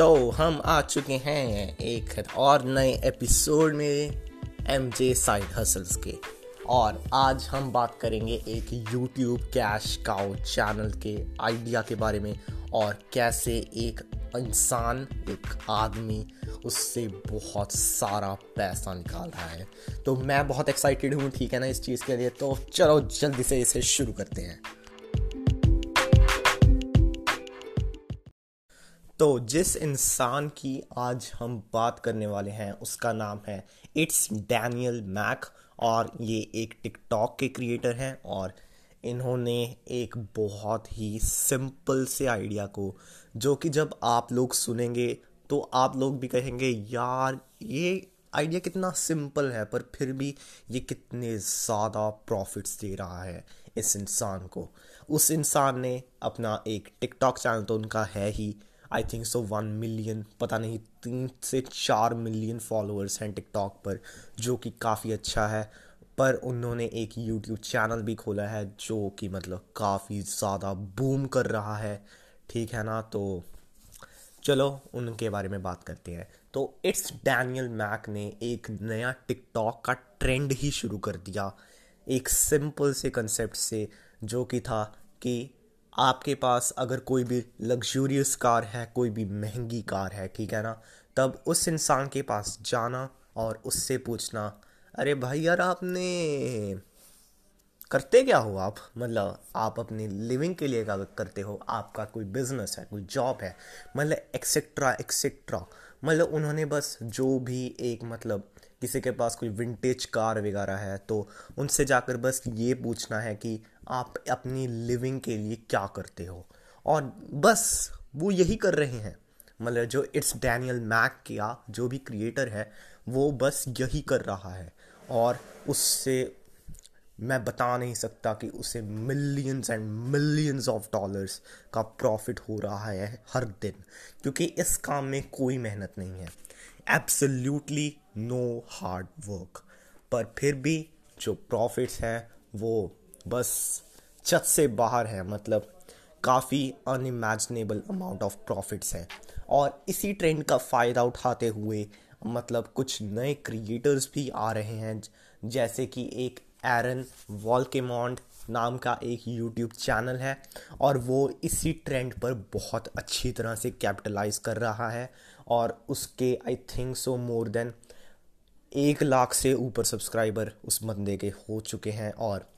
तो हम आ चुके हैं एक और नए एपिसोड में एम जे साइड हसल्स के। और आज हम बात करेंगे एक यूट्यूब कैश काउ चैनल के आइडिया के बारे में और कैसे एक इंसान, एक आदमी उससे बहुत सारा पैसा निकाल रहा है। तो मैं बहुत एक्साइटेड हूँ, ठीक है ना, इस चीज़ के लिए। तो चलो जल्दी से इसे शुरू करते हैं। तो जिस इंसान की आज हम बात करने वाले हैं, उसका नाम है इट्स डैनियल मैक और ये एक टिकटॉक के क्रिएटर हैं और इन्होंने एक बहुत ही सिंपल से आइडिया को, जो कि जब आप लोग सुनेंगे तो आप लोग भी कहेंगे, यार, ये आइडिया कितना सिंपल है, पर फिर भी ये कितने ज़्यादा प्रॉफिट्स दे रहा है इस इंसान को। उस इंसान ने अपना एक टिकटॉक चैनल तो उनका है ही I think so one million पता नहीं, तीन से चार मिलियन फॉलोअर्स हैं टिकटॉक पर, जो कि काफ़ी अच्छा है। पर उन्होंने एक यूट्यूब चैनल भी खोला है, जो कि मतलब काफ़ी ज़्यादा बूम कर रहा है। ठीक है ना? तो चलो, उनके बारे में बात करते हैं। तो इट्स डैनियल मैक ने एक नया टिकटॉक का ट्रेंड ही शुरू कर दिया। एक सिंपल से कंसेप्ट से, जो कि था कि आपके पास अगर कोई भी लग्जूरियस कार है, कोई भी महँगी कार है, ठीक है ना, तब उस इंसान के पास जाना और उससे पूछना, अरे भाई यार, आपने करते क्या हो आप? मतलब आप अपनी लिविंग के लिए क्या करते हो? आपका कोई बिज़नेस है, कोई जॉब है मतलब एक्सेट्रा एक्सेट्रा मतलब उन्होंने बस जो भी एक मतलब किसी के पास कोई विंटेज कार वगैरह है तो उनसे जाकर बस ये पूछना है कि आप अपनी लिविंग के लिए क्या करते हो? और बस, वो यही कर रहे हैं। मतलब जो इट्स डैनियल मैक किया, जो भी क्रिएटर है, वो बस यही कर रहा है। और उससे मैं बता नहीं सकता कि उसे millions and millions of dollars का प्रॉफिट हो रहा है हर दिन, क्योंकि इस काम में कोई मेहनत नहीं है। एब्सल्यूटली नो हार्ड वर्क पर फिर भी जो प्रॉफिट्स हैं, वो बस छत से बाहर है मतलब काफ़ी अनइमेजिनेबल अमाउंट ऑफ़ प्रॉफिट्स हैं। और इसी ट्रेंड का फ़ायदा उठाते हुए मतलब कुछ नए क्रिएटर्स भी आ रहे हैं, जैसे कि एक एरन वॉलकेमॉन्ड नाम का एक यूट्यूब चैनल है, और वो इसी ट्रेंड पर बहुत अच्छी तरह से कैपिटलाइज कर रहा है, और उसके आई थिंक सो मोर देन एक लाख से ऊपर सब्सक्राइबर उस बंदे के हो चुके हैं, और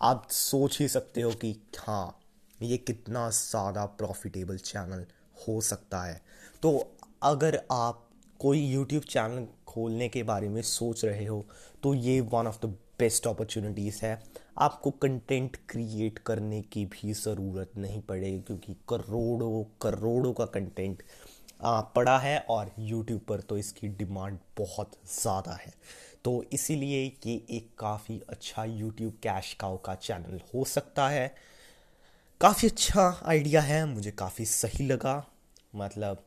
आप सोच ही सकते हो कि हाँ ये कितना ज़्यादा प्रॉफिटेबल चैनल हो सकता है। तो अगर आप कोई यूट्यूब चैनल खोलने के बारे में सोच रहे हो तो ये one of the best opportunities है। आपको कंटेंट क्रिएट करने की भी ज़रूरत नहीं पड़ेगी, क्योंकि करोड़ों करोड़ों का कंटेंट पड़ा है और यूट्यूब पर तो इसकी डिमांड बहुत ज़्यादा है। तो इसीलिए ये एक काफ़ी अच्छा यूट्यूब कैश काउ का चैनल हो सकता है। काफ़ी अच्छा आइडिया है, मुझे काफ़ी सही लगा। मतलब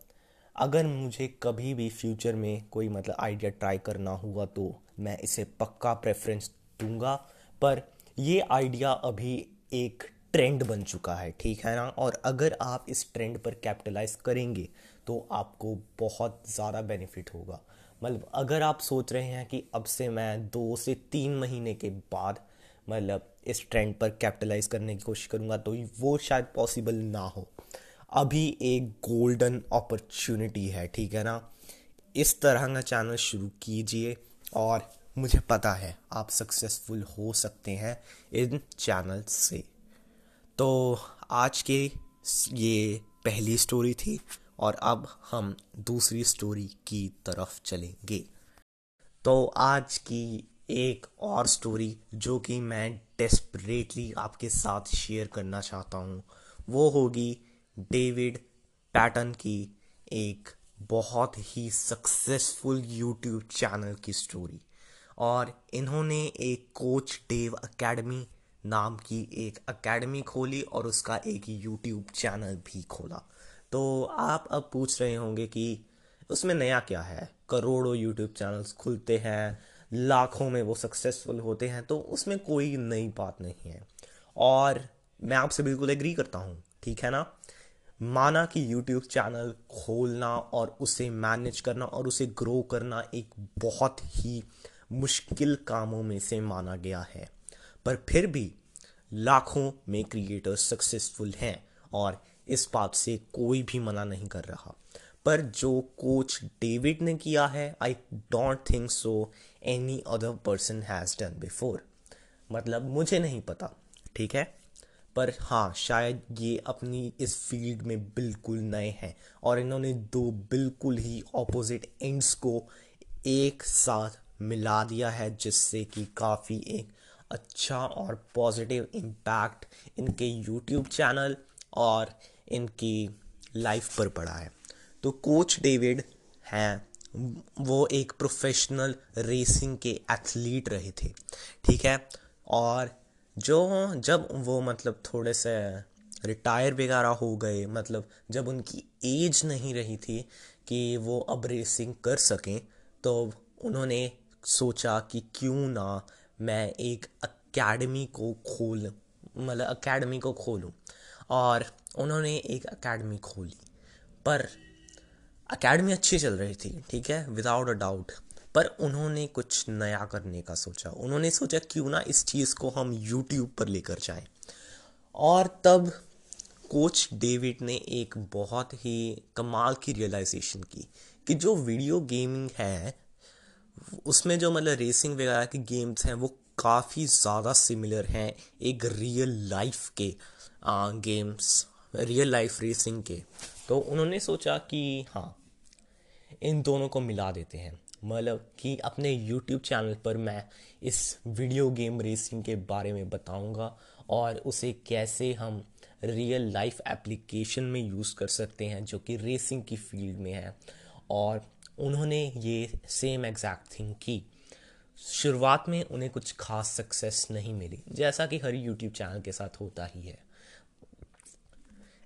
अगर मुझे कभी भी फ्यूचर में कोई मतलब आइडिया ट्राई करना हुआ तो मैं इसे पक्का प्रेफरेंस दूँगा। पर ये आइडिया अभी एक ट्रेंड बन चुका है, ठीक है ना? और अगर आप इस ट्रेंड पर कैपिटलाइज करेंगे तो आपको बहुत ज़्यादा बेनिफिट होगा। मतलब अगर आप सोच रहे हैं कि अब से मैं दो से तीन महीने के बाद मतलब इस ट्रेंड पर कैपिटलाइज करने की कोशिश करूँगा तो वो शायद पॉसिबल ना हो। अभी एक गोल्डन अपॉर्चुनिटी है, ठीक है ना? इस तरह का चैनल शुरू कीजिए और मुझे पता है आप सक्सेसफुल हो सकते हैं इन चैनल से। तो आज के ये पहली स्टोरी थी और अब हम दूसरी स्टोरी की तरफ़ चलेंगे। तो आज की एक और स्टोरी जो कि मैं डेस्परेटली आपके साथ शेयर करना चाहता हूँ, वो होगी डेविड पैटन की एक बहुत ही सक्सेसफुल यूट्यूब चैनल की स्टोरी और इन्होंने एक कोच डेव एकेडमी नाम की एक एकेडमी खोली और उसका एक यूट्यूब चैनल भी खोला। तो आप अब पूछ रहे होंगे कि उसमें नया क्या है? करोड़ों यूट्यूब चैनल्स खुलते हैं, लाखों में वो सक्सेसफुल होते हैं तो उसमें कोई नई बात नहीं है। और मैं आपसे बिल्कुल एग्री करता हूँ, ठीक है ना? माना कि यूट्यूब चैनल खोलना और उसे मैनेज करना और उसे ग्रो करना एक बहुत ही मुश्किल कामों में से माना गया है। पर फिर भी लाखों में क्रिएटर्स सक्सेसफुल हैं और इस बात से कोई भी मना नहीं कर रहा। पर जो कोच डेविड ने किया है I don't think so any other person has done before मतलब मुझे नहीं पता, ठीक है? पर हाँ शायद ये अपनी इस फ़ील्ड में बिल्कुल नए हैं और इन्होंने दो बिल्कुल ही ऑपोजिट एंड्स को एक साथ मिला दिया है, जिससे कि काफ़ी एक अच्छा और पॉजिटिव इम्पैक्ट इनके यूट्यूब चैनल और इनकी लाइफ पर पड़ा है। तो कोच डेविड हैं, वो एक प्रोफेशनल रेसिंग के एथलीट रहे थे, ठीक है? और जो, जब वो मतलब थोड़े से रिटायर वगैरह हो गए मतलब जब उनकी एज नहीं रही थी कि वो अब रेसिंग कर सकें तो उन्होंने सोचा कि क्यों ना मैं एक अकेडमी को खोल मतलब अकेडमी को खोलूं। और उन्होंने एक अकेडमी खोली। पर अकेडमी अच्छी चल रही थी ठीक है? विदाउट अ डाउट पर उन्होंने कुछ नया करने का सोचा। उन्होंने सोचा क्यों ना इस चीज़ को हम यूट्यूब पर लेकर जाएँ। और तब कोच डेविड ने एक बहुत ही कमाल की रियलाइजेशन की कि जो वीडियो गेमिंग है उसमें जो मतलब रेसिंग वगैरह के गेम्स हैं वो काफ़ी ज़्यादा सिमिलर हैं एक रियल लाइफ के आ, गेम्स रियल लाइफ रेसिंग के। तो उन्होंने सोचा कि हाँ इन दोनों को मिला देते हैं। मतलब कि अपने यूट्यूब चैनल पर मैं इस वीडियो गेम रेसिंग के बारे में बताऊँगा और उसे कैसे हम रियल लाइफ एप्लीकेशन में यूज़ कर सकते हैं, जो कि रेसिंग की फ़ील्ड में है। और उन्होंने ये सेम एग्जैक्ट थिंग की। शुरुआत में उन्हें कुछ खास सक्सेस नहीं मिली, जैसा कि हर यूट्यूब चैनल के साथ होता ही है।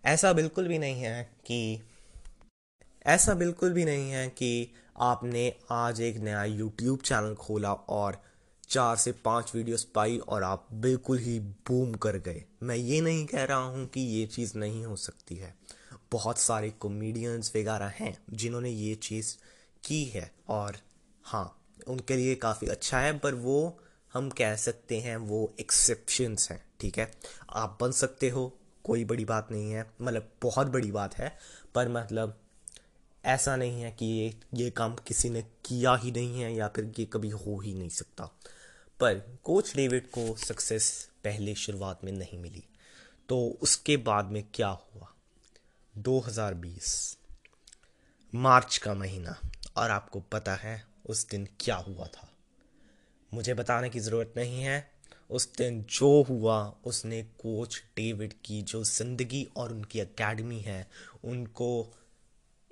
ऐसा बिल्कुल भी नहीं है कि, ऐसा बिल्कुल भी नहीं है कि आपने आज एक नया यूट्यूब चैनल खोला और चार से पाँच वीडियोस पाई और आप बिल्कुल ही बूम कर गए। मैं ये नहीं कह रहा हूँ कि ये चीज़ नहीं हो सकती है। बहुत सारे कॉमेडियंस वगैरह हैं जिन्होंने ये चीज़ की है और हाँ उनके लिए काफ़ी अच्छा है, पर वो, हम कह सकते हैं वो एक्सेप्शंस हैं, ठीक है? आप बन सकते हो कोई बड़ी बात नहीं है मतलब बहुत बड़ी बात है, पर मतलब ऐसा नहीं है कि ये ये काम किसी ने किया ही नहीं है या फिर ये कभी हो ही नहीं सकता। पर कोच डेविड को सक्सेस पहले शुरुआत में नहीं मिली तो उसके बाद में क्या हुआ? 2020 मार्च का महीना, और आपको पता है उस दिन क्या हुआ था। मुझे बताने की ज़रूरत नहीं है उस दिन जो हुआ, उसने कोच डेविड की जो ज़िंदगी और उनकी एकेडमी है, उनको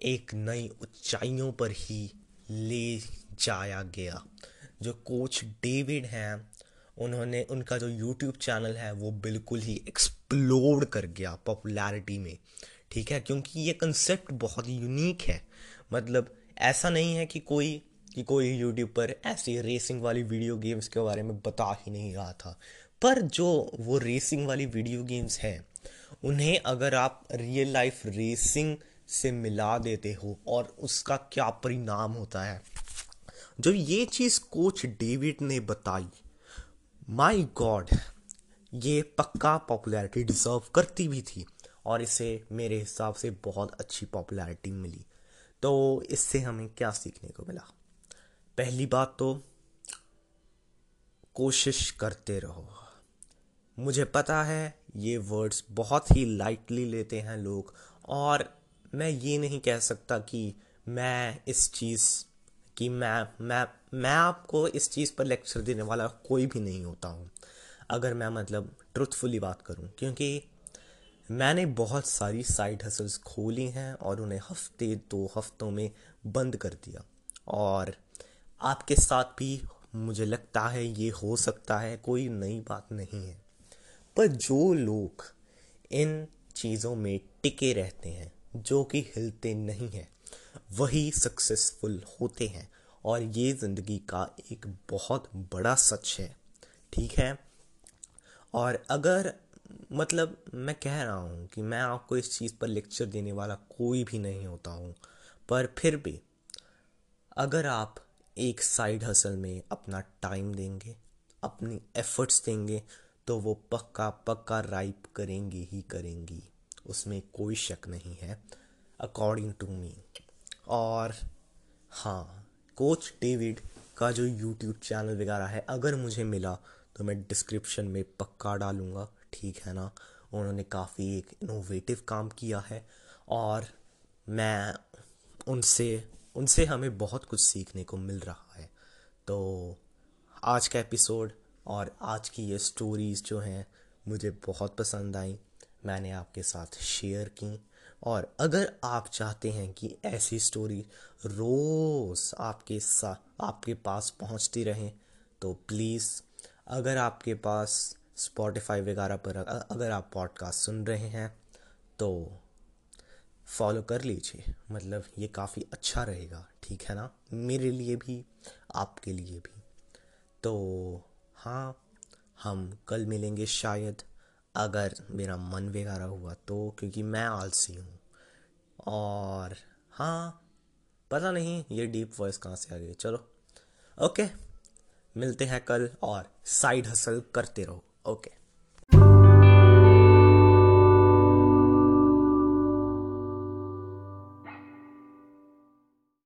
एक नई ऊंचाइयों पर ही ले जाया गया। जो कोच डेविड हैं, उन्होंने, उनका जो यूट्यूब चैनल है, वो बिल्कुल ही एक्सप्लोर कर गया पॉपुलैरिटी में। ठीक है? क्योंकि ये कंसेप्ट बहुत यूनिक है। मतलब ऐसा नहीं है कि कोई कि कोई यूट्यूब पर ऐसी रेसिंग वाली वीडियो गेम्स के बारे में बता ही नहीं रहा था। पर जो वो रेसिंग वाली वीडियो गेम्स हैं, उन्हें अगर आप रियल लाइफ रेसिंग से मिला देते हो और उसका क्या परिणाम होता है। जो ये चीज़ कोच डेविड ने बताई माय गॉड ये पक्का पॉपुलैरिटी डिजर्व करती भी थी और इसे मेरे हिसाब से बहुत अच्छी पॉपुलैरिटी मिली। तो इससे हमें क्या सीखने को मिला? पहली बात तो कोशिश करते रहो। मुझे पता है ये वर्ड्स बहुत ही लाइटली लेते हैं लोग, और मैं ये नहीं कह सकता कि मैं इस चीज़ कि मैं मैं मैं आपको इस चीज़ पर लेक्चर देने वाला कोई भी नहीं होता हूँ। अगर मैं मतलब ट्रुथफुली बात करूँ, क्योंकि मैंने बहुत सारी साइड हसल्स खोली हैं और उन्हें हफ़्ते दो हफ्तों में बंद कर दिया। और आपके साथ भी मुझे लगता है ये हो सकता है, कोई नई बात नहीं है। पर जो लोग इन चीज़ों में टिके रहते हैं, जो कि हिलते नहीं हैं, वही सक्सेसफुल होते हैं। और ये ज़िंदगी का एक बहुत बड़ा सच है, ठीक है? और अगर मतलब मैं कह रहा हूँ कि मैं आपको इस चीज़ पर लेक्चर देने वाला कोई भी नहीं होता हूँ, पर फिर भी अगर आप एक साइड हसल में अपना टाइम देंगे, अपनी एफर्ट्स देंगे तो वो पक्का पक्का राइप करेंगे ही करेंगी। उसमें कोई शक नहीं है अकॉर्डिंग टू मी और हाँ कोच डेविड का जो यूट्यूब चैनल वगैरह है, अगर मुझे मिला तो मैं डिस्क्रिप्शन में पक्का डालूँगा, ठीक है ना? उन्होंने काफ़ी एक इनोवेटिव काम किया है, और मैं उनसे उनसे हमें बहुत कुछ सीखने को मिल रहा है। तो आज का एपिसोड और आज की ये स्टोरीज़ जो हैं, मुझे बहुत पसंद आई। मैंने आपके साथ शेयर की। और अगर आप चाहते हैं कि ऐसी स्टोरी रोज़ आपके साथ आपके पास पहुँचती रहें तो प्लीज़ अगर आपके पास स्पॉटिफाई वगैरह पर अगर आप पॉडकास्ट सुन रहे हैं तो फॉलो कर लीजिए। मतलब ये काफ़ी अच्छा रहेगा, ठीक है ना? मेरे लिए भी, आपके लिए भी। तो हाँ हम कल मिलेंगे शायद, अगर मेरा मन वगैरह हुआ तो क्योंकि मैं आलसी हूँ। और हाँ पता नहीं ये डीप वॉइस कहाँ से आ गई। चलो ओके मिलते हैं कल और साइड हसल करते रहो ओके